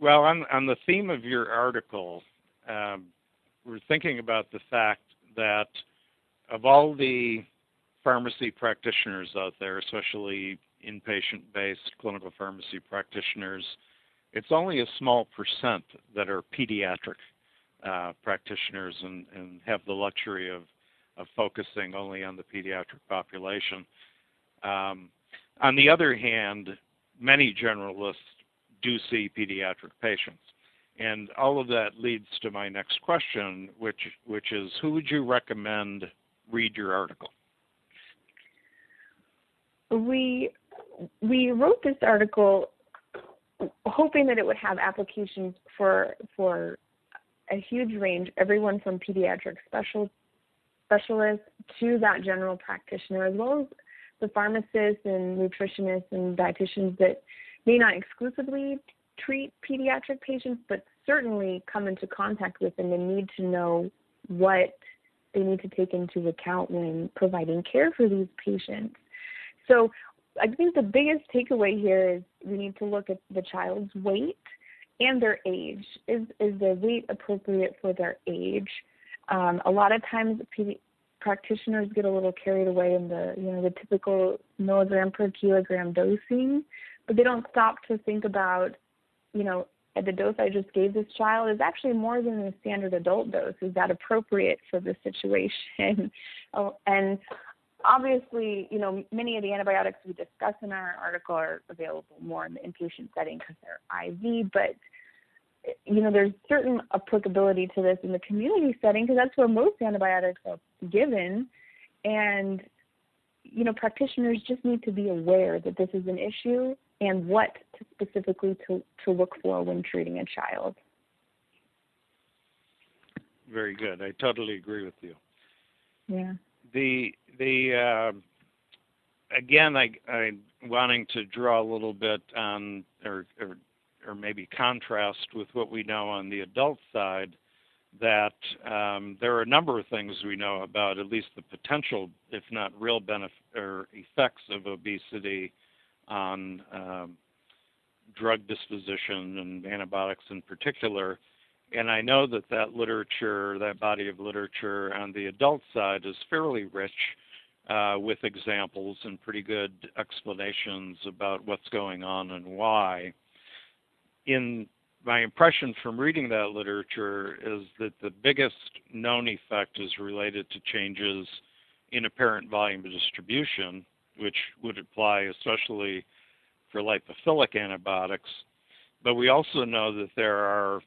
Well, on, on the theme of your article, um, we're thinking about the fact that of all the pharmacy practitioners out there, especially inpatient based clinical pharmacy practitioners, it's only a small percent that are pediatric uh, practitioners and, and have the luxury of, of focusing only on the pediatric population. Um, on the other hand, many generalists do see pediatric patients. And all of that leads to my next question, which which is who would you recommend read your article? We we wrote this article hoping that it would have applications for for a huge range, everyone from pediatric special specialists to that general practitioner, as well as the pharmacists and nutritionists and dietitians that may not exclusively treat pediatric patients, but certainly come into contact with them and need to know what they need to take into account when providing care for these patients. So I think the biggest takeaway here is we need to look at the child's weight and their age. Is is the weight appropriate for their age? Um, a lot of times, pedi- practitioners get a little carried away in the you know the typical milligram per kilogram dosing, they don't stop to think about you know the dose I just gave this child is actually more than the standard adult dose. Is that appropriate for the situation? oh, and obviously, you know, many of the antibiotics we discuss in our article are available more in the inpatient setting because they're IV, but you know, there's certain applicability to this in the community setting because that's where most antibiotics are given. And, you know, practitioners just need to be aware that this is an issue and what to specifically to, to look for when treating a child. Very good. I totally agree with you. Yeah. The the uh, again, I I wanting to draw a little bit on or, or or maybe contrast with what we know on the adult side, that um, there are a number of things we know about at least the potential, if not real benefit or effects of obesity on um, drug disposition and antibiotics in particular. And I know that that literature, that body of literature on the adult side is fairly rich uh, with examples and pretty good explanations about what's going on and why in my impression from reading that literature is that the biggest known effect is related to changes in apparent volume of distribution, which would apply especially for lipophilic antibiotics. But we also know that there are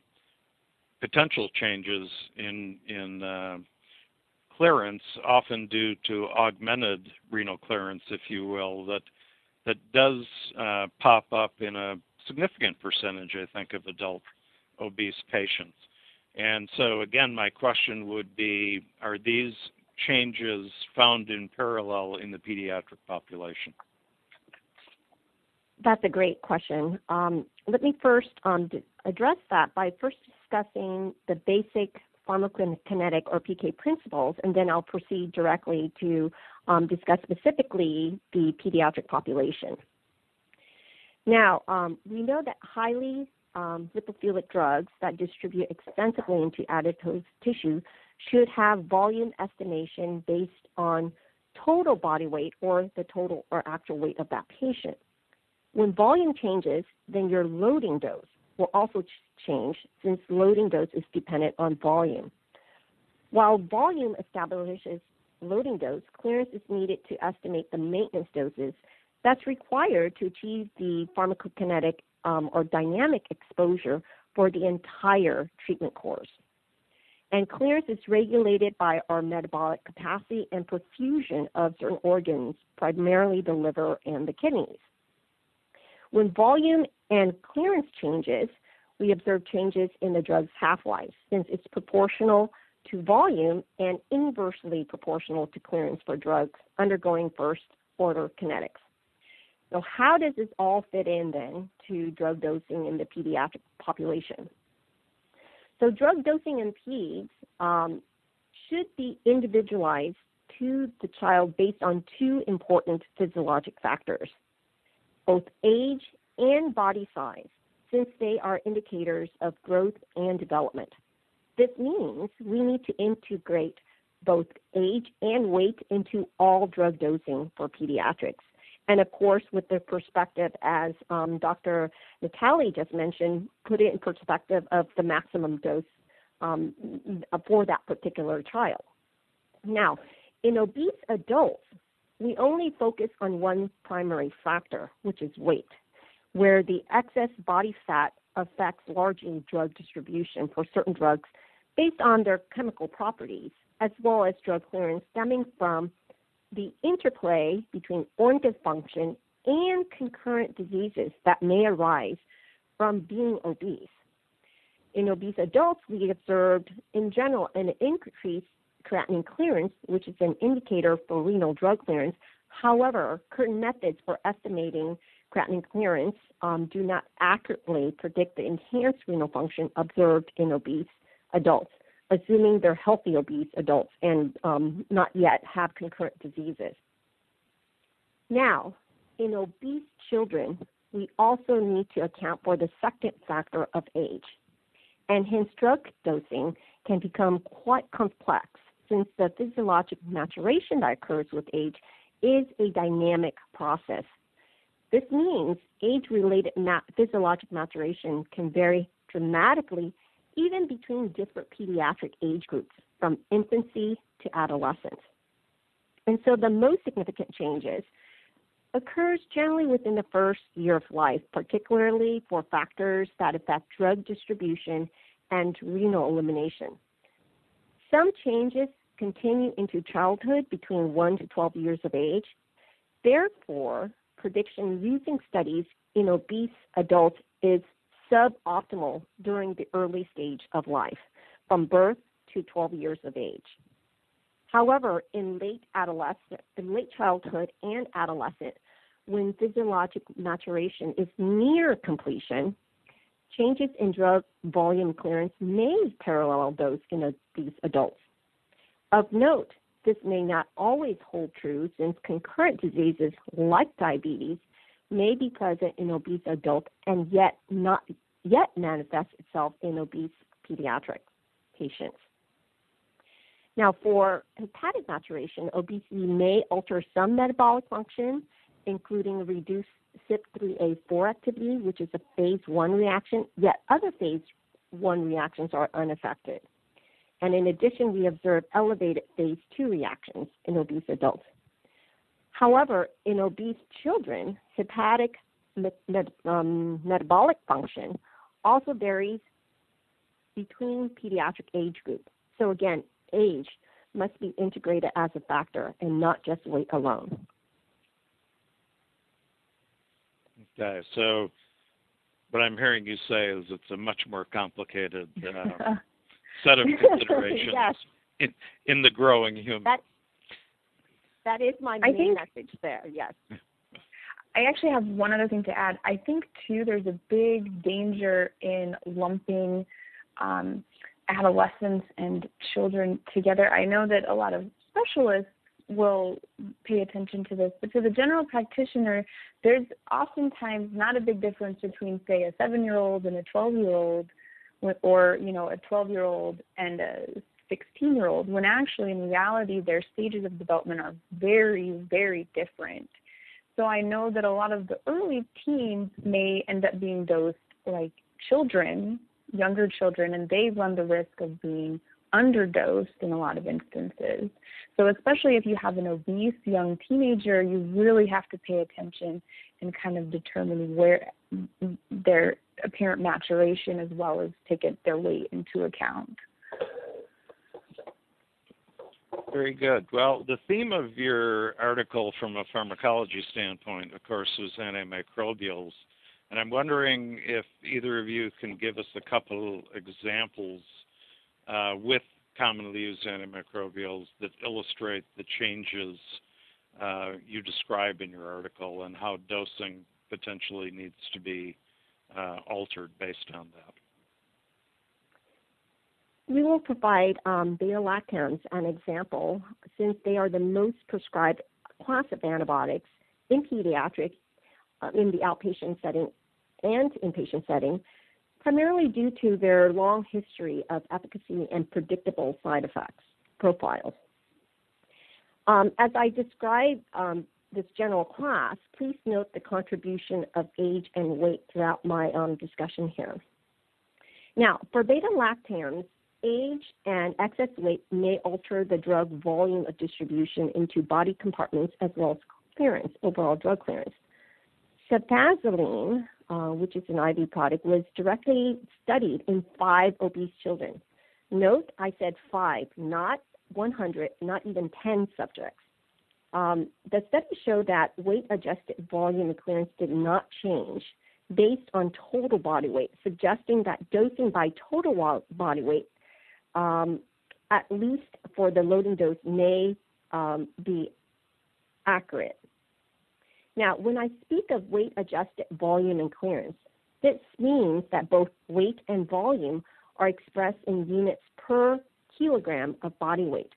potential changes in in uh, clearance, often due to augmented renal clearance, if you will, that that does uh, pop up in a significant percentage, I think, of adult obese patients. And so, again, my question would be Are these changes found in parallel in the pediatric population? That's a great question. Um, let me first um, address that by first discussing the basic pharmacokinetic or PK principles, and then I'll proceed directly to um, discuss specifically the pediatric population. Now, um, we know that highly um, lipophilic drugs that distribute extensively into adipose tissue should have volume estimation based on total body weight or the total or actual weight of that patient. When volume changes, then your loading dose will also change since loading dose is dependent on volume. While volume establishes loading dose, clearance is needed to estimate the maintenance doses that's required to achieve the pharmacokinetic um, or dynamic exposure for the entire treatment course. And clearance is regulated by our metabolic capacity and perfusion of certain organs, primarily the liver and the kidneys. When volume and clearance changes, we observe changes in the drug's half life since it's proportional to volume and inversely proportional to clearance for drugs undergoing first order kinetics. So, how does this all fit in then to drug dosing in the pediatric population? So, drug dosing in peds um, should be individualized to the child based on two important physiologic factors both age and body size, since they are indicators of growth and development. This means we need to integrate both age and weight into all drug dosing for pediatrics. And of course, with the perspective, as um, Dr. Natalie just mentioned, put it in perspective of the maximum dose um, for that particular child. Now, in obese adults, we only focus on one primary factor, which is weight, where the excess body fat affects largely drug distribution for certain drugs based on their chemical properties, as well as drug clearance stemming from the interplay between organ dysfunction and concurrent diseases that may arise from being obese. In obese adults, we observed in general an increased creatinine clearance, which is an indicator for renal drug clearance. However, current methods for estimating creatinine clearance um, do not accurately predict the enhanced renal function observed in obese adults assuming they're healthy obese adults and um, not yet have concurrent diseases. Now, in obese children, we also need to account for the second factor of age. And hence, drug dosing can become quite complex since the physiologic maturation that occurs with age is a dynamic process. This means age related ma- physiologic maturation can vary dramatically even between different pediatric age groups from infancy to adolescence. And so the most significant changes occurs generally within the first year of life, particularly for factors that affect drug distribution and renal elimination. Some changes continue into childhood between 1 to 12 years of age. Therefore, prediction using studies in obese adults is suboptimal during the early stage of life, from birth to 12 years of age. However, in late adolescent, in late childhood and adolescent, when physiologic maturation is near completion, changes in drug volume clearance may parallel those in these adults. Of note, this may not always hold true since concurrent diseases like diabetes may be present in obese adults and yet not yet manifests itself in obese pediatric patients. Now, for hepatic maturation, obesity may alter some metabolic function, including reduced CYP3A4 activity, which is a phase one reaction, yet other phase one reactions are unaffected. And in addition, we observe elevated phase two reactions in obese adults. However, in obese children, hepatic um, metabolic function also varies between pediatric age groups. So again, age must be integrated as a factor and not just weight alone. Okay, so what I'm hearing you say is it's a much more complicated uh, set of considerations yes. in, in the growing human. That, that is my main think, message there, yes. I actually have one other thing to add. I think too there's a big danger in lumping um, adolescents and children together. I know that a lot of specialists will pay attention to this, but to the general practitioner, there's oftentimes not a big difference between, say, a seven-year-old and a 12-year-old, or you know, a 12-year-old and a 16-year-old. When actually, in reality, their stages of development are very, very different. So I know that a lot of the early teens may end up being dosed like children, younger children, and they run the risk of being underdosed in a lot of instances. So especially if you have an obese young teenager, you really have to pay attention and kind of determine where their apparent maturation as well as take it, their weight into account. Very good. Well, the theme of your article from a pharmacology standpoint, of course, was antimicrobials. And I'm wondering if either of you can give us a couple examples uh, with commonly used antimicrobials that illustrate the changes uh, you describe in your article and how dosing potentially needs to be uh, altered based on that we will provide um, beta-lactams an example since they are the most prescribed class of antibiotics in pediatric, uh, in the outpatient setting and inpatient setting, primarily due to their long history of efficacy and predictable side effects profiles. Um, as I describe um, this general class, please note the contribution of age and weight throughout my um, discussion here. Now, for beta lactams, age and excess weight may alter the drug volume of distribution into body compartments as well as clearance, overall drug clearance. Cefotaxime, uh, which is an IV product, was directly studied in five obese children. Note, I said five, not 100, not even 10 subjects. Um, the study showed that weight adjusted volume and clearance did not change based on total body weight, suggesting that dosing by total body weight, at least for the loading dose, may um, be accurate. Now, when I speak of weight adjusted volume and clearance, this means that both weight and volume are expressed in units per kilogram of body weight.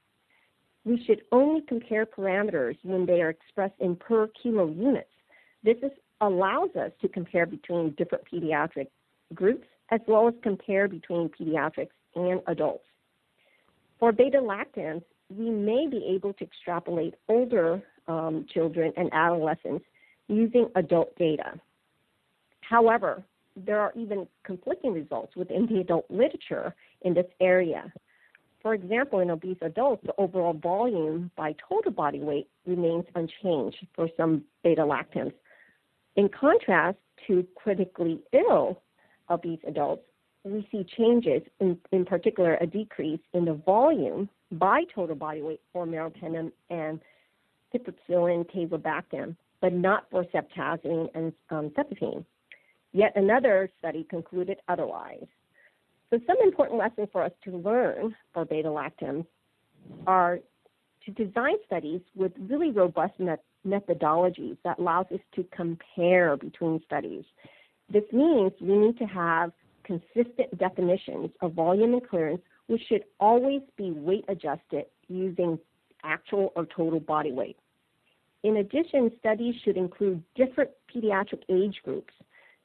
We should only compare parameters when they are expressed in per kilo units. This is, allows us to compare between different pediatric groups as well as compare between pediatrics and adults. For beta lactams, we may be able to extrapolate older um, children and adolescents using adult data. However, there are even conflicting results within the adult literature in this area. For example, in obese adults, the overall volume by total body weight remains unchanged for some beta lactams. In contrast to critically ill obese adults, we see changes, in, in particular, a decrease in the volume by total body weight for meropenem and piperacillin tazobactam, but not for cefotaxime and um. Yet another study concluded otherwise. So some important lessons for us to learn for beta lactams are to design studies with really robust met- methodologies that allows us to compare between studies. This means we need to have consistent definitions of volume and clearance, which should always be weight adjusted using actual or total body weight. In addition, studies should include different pediatric age groups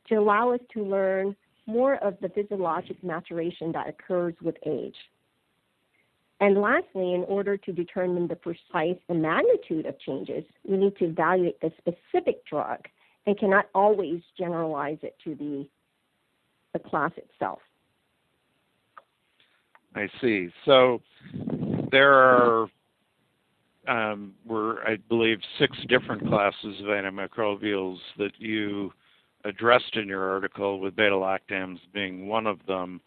to allow us to learn more of the physiologic maturation that occurs with age. And lastly, in order to determine the precise and magnitude of changes, we need to evaluate the specific drug and cannot always generalize it to the, the class itself. I see. So there are, um, were I believe, six different classes of antimicrobials that you addressed in your article, with beta lactams being one of them.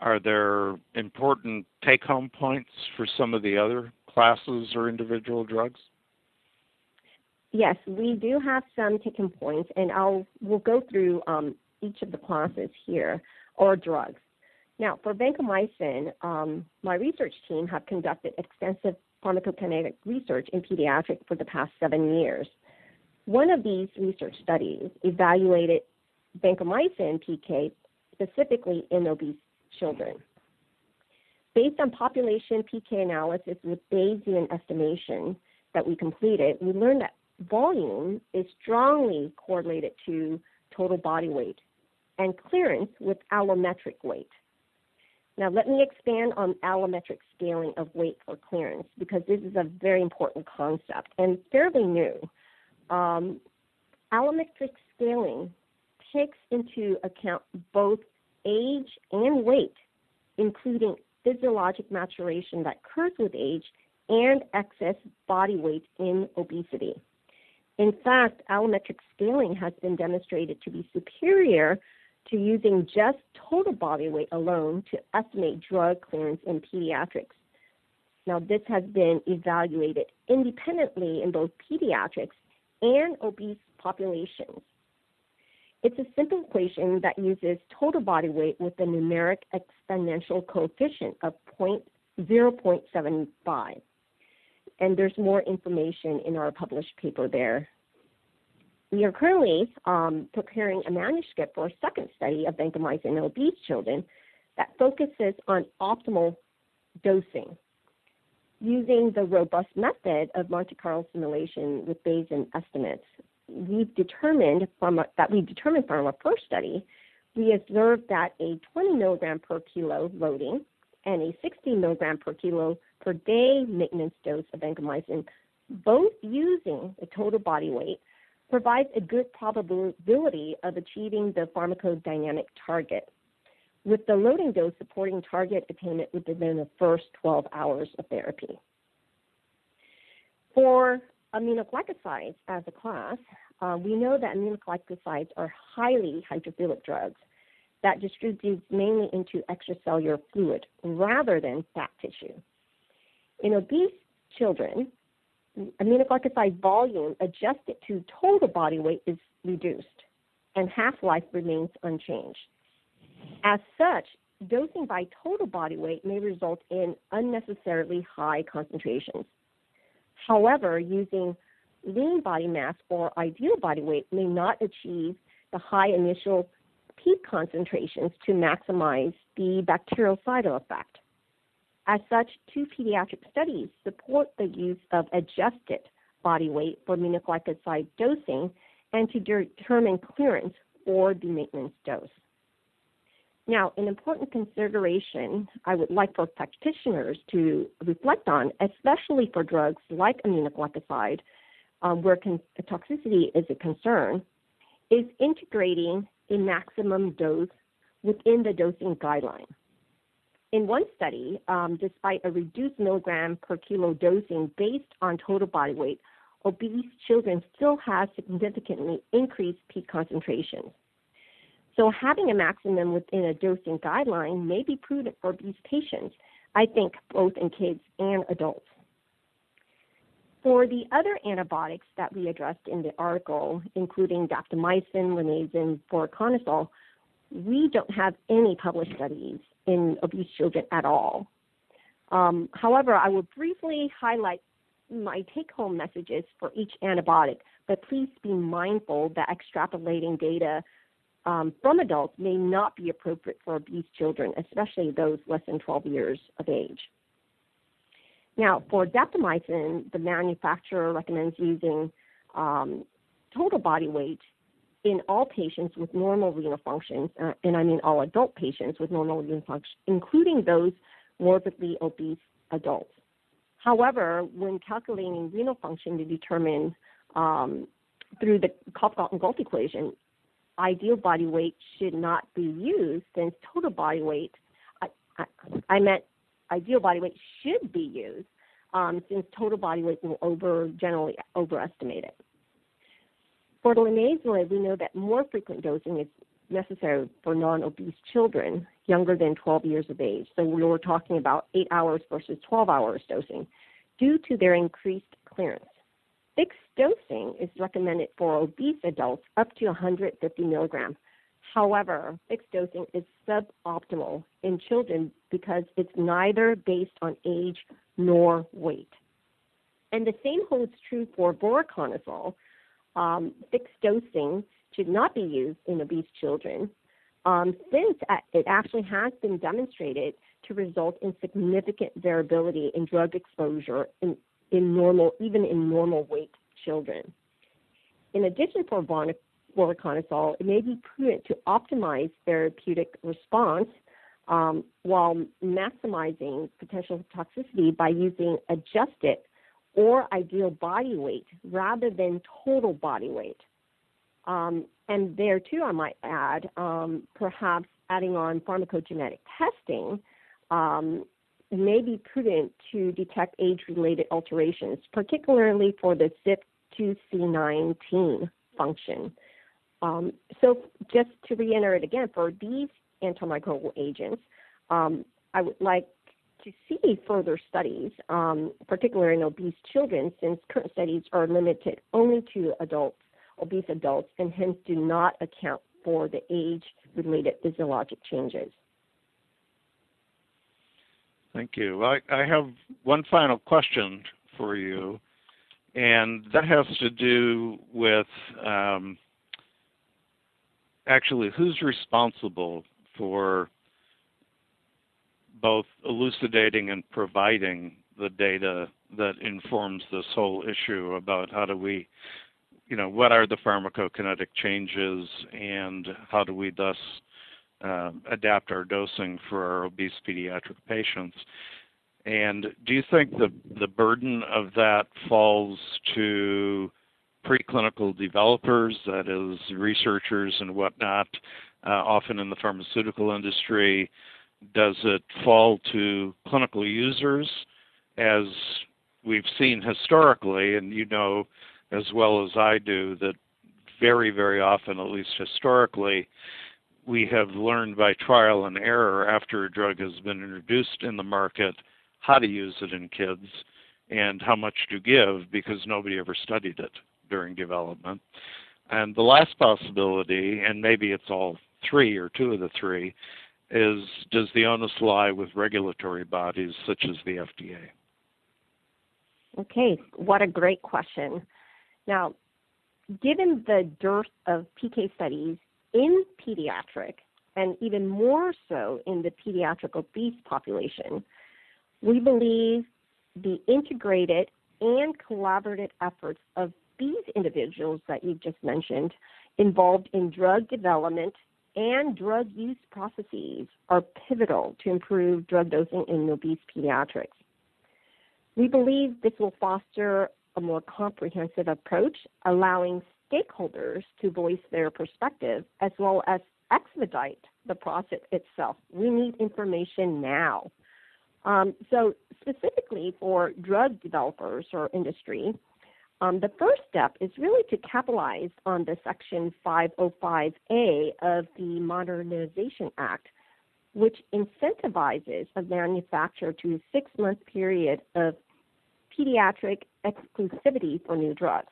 Are there important take home points for some of the other classes or individual drugs? Yes, we do have some take home points, and I'll we'll go through um, each of the classes here or drugs. Now, for vancomycin, um, my research team have conducted extensive pharmacokinetic research in pediatrics for the past seven years. One of these research studies evaluated vancomycin PK specifically in obese children. Based on population PK analysis with Bayesian estimation that we completed, we learned that volume is strongly correlated to total body weight and clearance with allometric weight. Now, let me expand on allometric scaling of weight for clearance because this is a very important concept and fairly new um, allometric scaling takes into account both age and weight, including physiologic maturation that occurs with age and excess body weight in obesity. In fact, allometric scaling has been demonstrated to be superior to using just total body weight alone to estimate drug clearance in pediatrics. Now, this has been evaluated independently in both pediatrics and obese populations. It's a simple equation that uses total body weight with a numeric exponential coefficient of 0.75. And there's more information in our published paper there. We are currently um, preparing a manuscript for a second study of vancomycin in obese children that focuses on optimal dosing using the robust method of Monte Carlo simulation with Bayesian estimates. we've determined from a, that we determined from our first study, we observed that a 20 milligram per kilo loading and a 60 milligram per kilo per day maintenance dose of vancomycin, both using the total body weight, provides a good probability of achieving the pharmacodynamic target, with the loading dose supporting target attainment within the first 12 hours of therapy. For aminoglycosides as a class, uh, we know that aminoglycosides are highly hydrophilic drugs that distribute mainly into extracellular fluid rather than fat tissue. In obese children, aminoglycoside volume adjusted to total body weight is reduced and half life remains unchanged. As such, dosing by total body weight may result in unnecessarily high concentrations. However, using lean body mass or ideal body weight may not achieve the high initial peak concentrations to maximize the bactericidal effect. As such, two pediatric studies support the use of adjusted body weight for aminoglycoside dosing and to determine clearance for the maintenance dose. Now, an important consideration I would like for practitioners to reflect on, especially for drugs like aminoglycoside, um, where con- toxicity is a concern, is integrating a maximum dose within the dosing guideline. In one study, um, despite a reduced milligram per kilo dosing based on total body weight, obese children still had significantly increased peak concentrations. So having a maximum within a dosing guideline may be prudent for these patients, I think both in kids and adults. For the other antibiotics that we addressed in the article, including daptomycin, linezolid, voriconazole, we don't have any published studies in obese children at all. Um, however, I will briefly highlight my take home messages for each antibiotic, but please be mindful that extrapolating data um, from adults may not be appropriate for obese children, especially those less than 12 years of age. Now, for daptomycin, the manufacturer recommends using um, total body weight in all patients with normal renal function, uh, and I mean all adult patients with normal renal function, including those morbidly obese adults. However, when calculating renal function to determine um, through the Cockcroft-Gault equation, ideal body weight should not be used since total body weight, I, I, I meant ideal body weight should be used um, since total body weight will over generally overestimate it. For we know that more frequent dosing is necessary for non-obese children younger than 12 years of age. So we're talking about 8 hours versus 12 hours dosing due to their increased clearance. Fixed dosing is recommended for obese adults up to 150 milligrams. However, fixed dosing is suboptimal in children because it's neither based on age nor weight. And the same holds true for voriconazole. Um, fixed dosing should not be used in obese children um, since it actually has been demonstrated to result in significant variability in drug exposure in in normal, even in normal weight children. In addition, for voriconazole, it may be prudent to optimize therapeutic response um, while maximizing potential toxicity by using adjusted or ideal body weight rather than total body weight. Um, and there too, I might add, um, perhaps adding on pharmacogenetic testing um, may be prudent to detect age-related alterations, particularly for the CYP2C19 function. Um, so just to reiterate again, for these antimicrobial agents, um, I would like to see further studies, um, particularly in obese children, since current studies are limited only to adults, obese adults, and hence do not account for the age-related physiologic changes. Thank you. I, I have one final question for you, and that has to do with um, actually who's responsible for both elucidating and providing the data that informs this whole issue about how do we you know, what are the pharmacokinetic changes and how do we thus uh, adapt our dosing for our obese pediatric patients? And do you think the the burden of that falls to preclinical developers, that is, researchers and whatnot, uh, often in the pharmaceutical industry? Does it fall to clinical users, as we've seen historically, and you know as well as I do that very, very often, at least historically, we have learned by trial and error after a drug has been introduced in the market how to use it in kids and how much to give because nobody ever studied it during development. And the last possibility, and maybe it's all three or two of the three, is does the onus lie with regulatory bodies such as the FDA? Okay, what a great question. Now, given the dearth of PK studies in pediatric, and even more so in the pediatric obese population, we believe the integrated and collaborative efforts of these individuals that you've just mentioned involved in drug development and drug use processes are pivotal to improve drug dosing in obese pediatrics. We believe this will foster a more comprehensive approach, allowing stakeholders to voice their perspective as well as expedite the process itself. We need information now. Um, so, specifically for drug developers or industry, um, the first step is really to capitalize on the Section 505A of the Modernization Act, which incentivizes a manufacturer to a six month period of pediatric exclusivity for new drugs.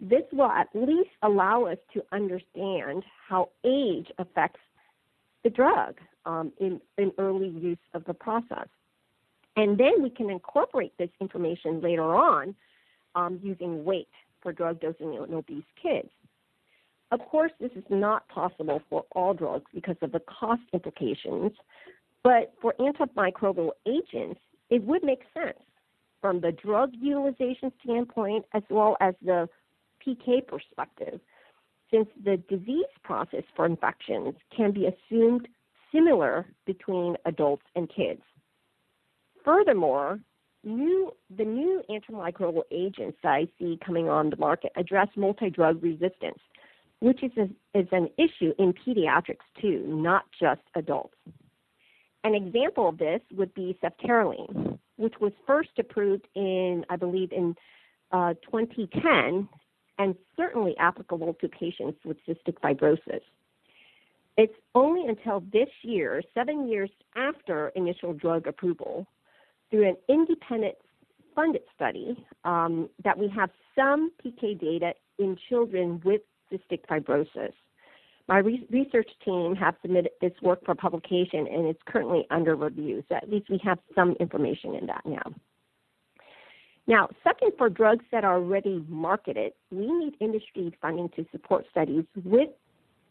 This will at least allow us to understand how age affects the drug um, in, in early use of the process. And then we can incorporate this information later on um, using weight for drug dosing in obese kids. Of course, this is not possible for all drugs because of the cost implications, but for antimicrobial agents, it would make sense from the drug utilization standpoint as well as the PK perspective, since the disease process for infections can be assumed similar between adults and kids. Furthermore, new, the new antimicrobial agents that I see coming on the market address multi-drug resistance, which is, a, is an issue in pediatrics too, not just adults. An example of this would be ceftaroline, which was first approved in, I believe, in uh, 2010 and certainly applicable to patients with cystic fibrosis. It's only until this year, seven years after initial drug approval, through an independent funded study, um, that we have some PK data in children with cystic fibrosis. My re- research team have submitted this work for publication and it's currently under review, so at least we have some information in that now. Now, second, for drugs that are already marketed, we need industry funding to support studies with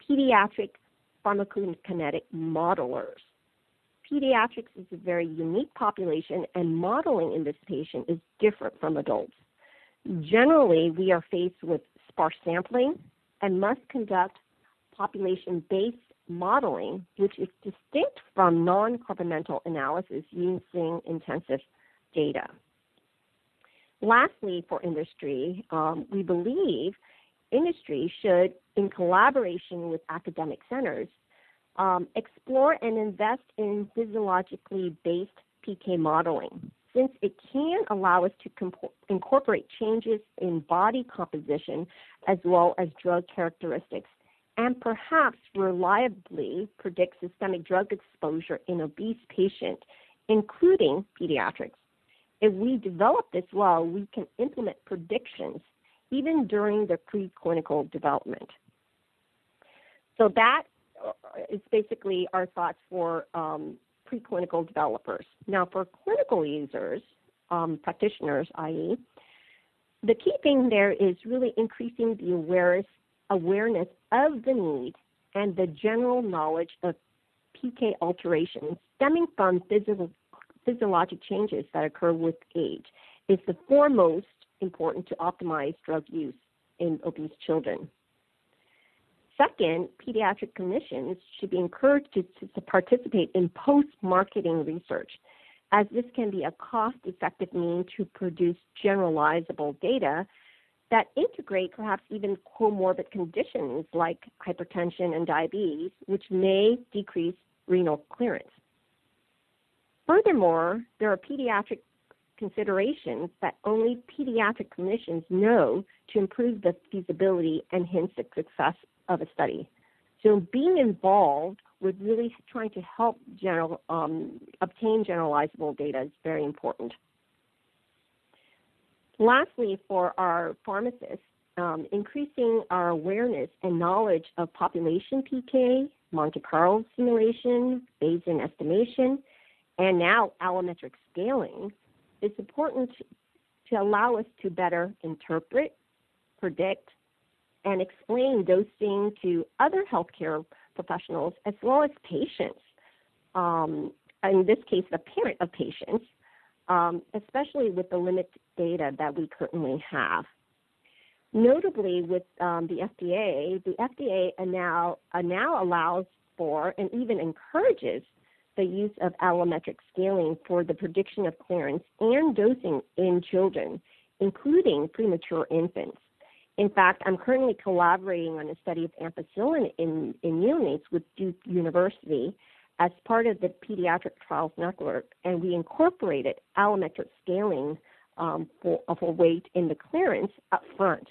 pediatric pharmacokinetic modelers. Pediatrics is a very unique population, and modeling in this patient is different from adults. Generally, we are faced with sparse sampling and must conduct population based modeling, which is distinct from non compartmental analysis using intensive data. Lastly, for industry, um, we believe industry should, in collaboration with academic centers, um, explore and invest in physiologically based PK modeling, since it can allow us to comp- incorporate changes in body composition as well as drug characteristics, and perhaps reliably predict systemic drug exposure in obese patients, including pediatrics. If we develop this well, we can implement predictions even during the preclinical development. So that is basically our thoughts for um, preclinical developers. Now, for clinical users, um, practitioners, i.e., the key thing there is really increasing the awareness, awareness of the need and the general knowledge of PK alterations stemming from physiologic changes that occur with age is the foremost important to optimize drug use. in obese children. Second, pediatric clinicians should be encouraged to, to, participate in post marketing research, as this can be a cost effective means to produce generalizable data that integrate perhaps even comorbid conditions like hypertension and diabetes, which may decrease renal clearance. Furthermore, there are pediatric considerations that only pediatric clinicians know to improve the feasibility and hence the success of a study. So being involved with really trying to help general, um, obtain generalizable data is very important. Lastly, for our pharmacists, um, increasing our awareness and knowledge of population PK, Monte Carlo simulation, Bayesian estimation, and now allometric scaling is important to allow us to better interpret, predict, and explain dosing to other healthcare professionals as well as patients. Um, in this case, the parent of patients, um, especially with the limited data that we currently have. Notably, with um, the FDA, the FDA now, uh, now allows for and even encourages the use of allometric scaling for the prediction of clearance and dosing in children, including premature infants. In fact, I'm currently collaborating on a study of ampicillin in, in neonates with Duke University as part of the Pediatric Trials Network, and we incorporated allometric scaling um, for, weight in the clearance up front.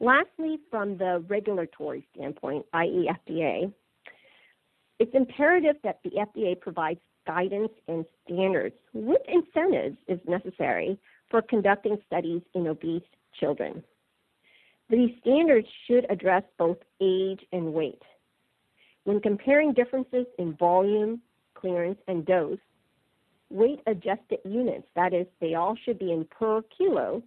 Lastly, from the regulatory standpoint, i.e., FDA, it's imperative that the FDA provides guidance and standards with incentives, if necessary, for conducting studies in obese children. These standards should address both age and weight. When comparing differences in volume, clearance, and dose, weight adjusted units, that is, they all should be in per kilo,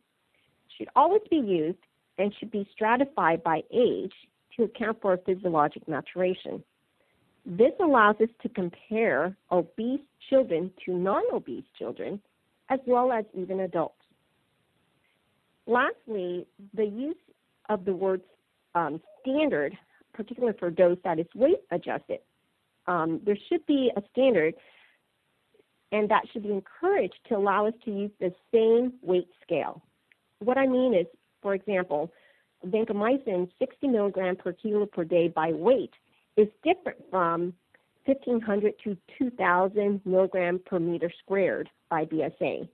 should always be used and should be stratified by age to account for physiologic maturation. This allows us to compare obese children to non obese children, as well as even adults. Lastly, the use of the word um, standard, particularly for dose that is weight adjusted, um, there should be a standard, and that should be encouraged to allow us to use the same weight scale. What I mean is, for example, vancomycin 60 milligram per kilo per day by weight is different from 1500 to 2000 milligram per meter squared by BSA.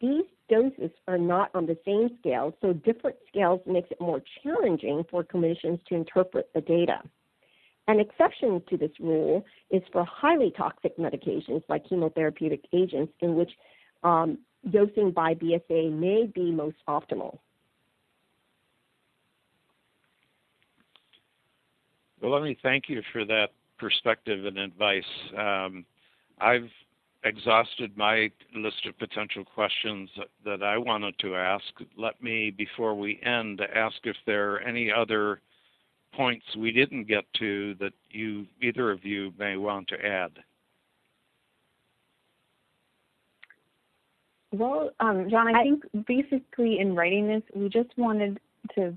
These doses are not on the same scale, so different scales makes it more challenging for clinicians to interpret the data. An exception to this rule is for highly toxic medications like chemotherapeutic agents, in which um, dosing by BSA may be most optimal. Well, let me thank you for that perspective and advice. Um, I've exhausted my list of potential questions that I wanted to ask. Let me, before we end, ask if there are any other points we didn't get to that you, either of you, may want to add. Well, um, John, I, I think basically in writing this, we just wanted to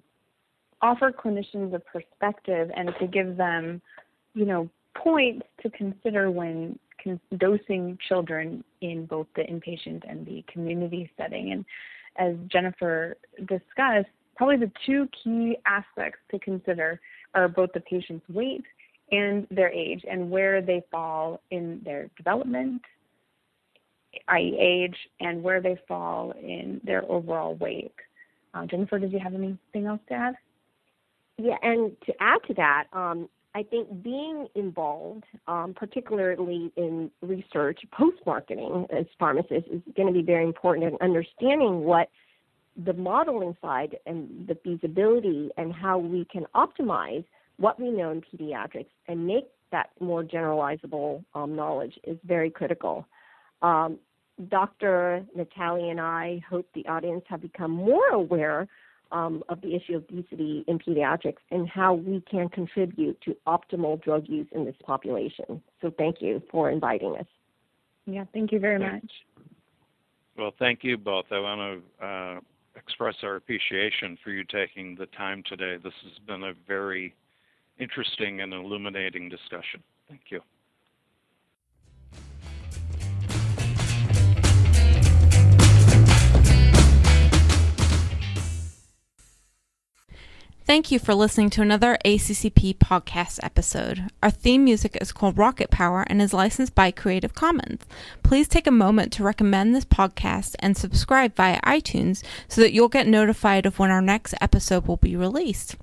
offer clinicians a perspective and to give them, you know, points to consider when dosing children in both the inpatient and the community setting. And as Jennifer discussed, probably the two key aspects to consider are both the patient's weight and their age and where they fall in their development, i.e., age, and where they fall in their overall weight. Uh, Jennifer, did you have anything else to add? Yeah, and to add to that, um, I think being involved, um, particularly in research, post marketing as pharmacists, is going to be very important in understanding what the modeling side and the feasibility and how we can optimize what we know in pediatrics and make that more generalizable um, knowledge is very critical. Um, Dr. Natalie and I hope the audience have become more aware um, of the issue of obesity in pediatrics and how we can contribute to optimal drug use in this population. So thank you for inviting us. Yeah, thank you very much. Well, thank you both. I want to uh, express our appreciation for you taking the time today. This has been a very interesting and illuminating discussion. Thank you. Thank you for listening to another ACCP podcast episode. Our theme music is called Rocket Power and is licensed by Creative Commons. Please take a moment to recommend this podcast and subscribe via iTunes so that you'll get notified of when our next episode will be released.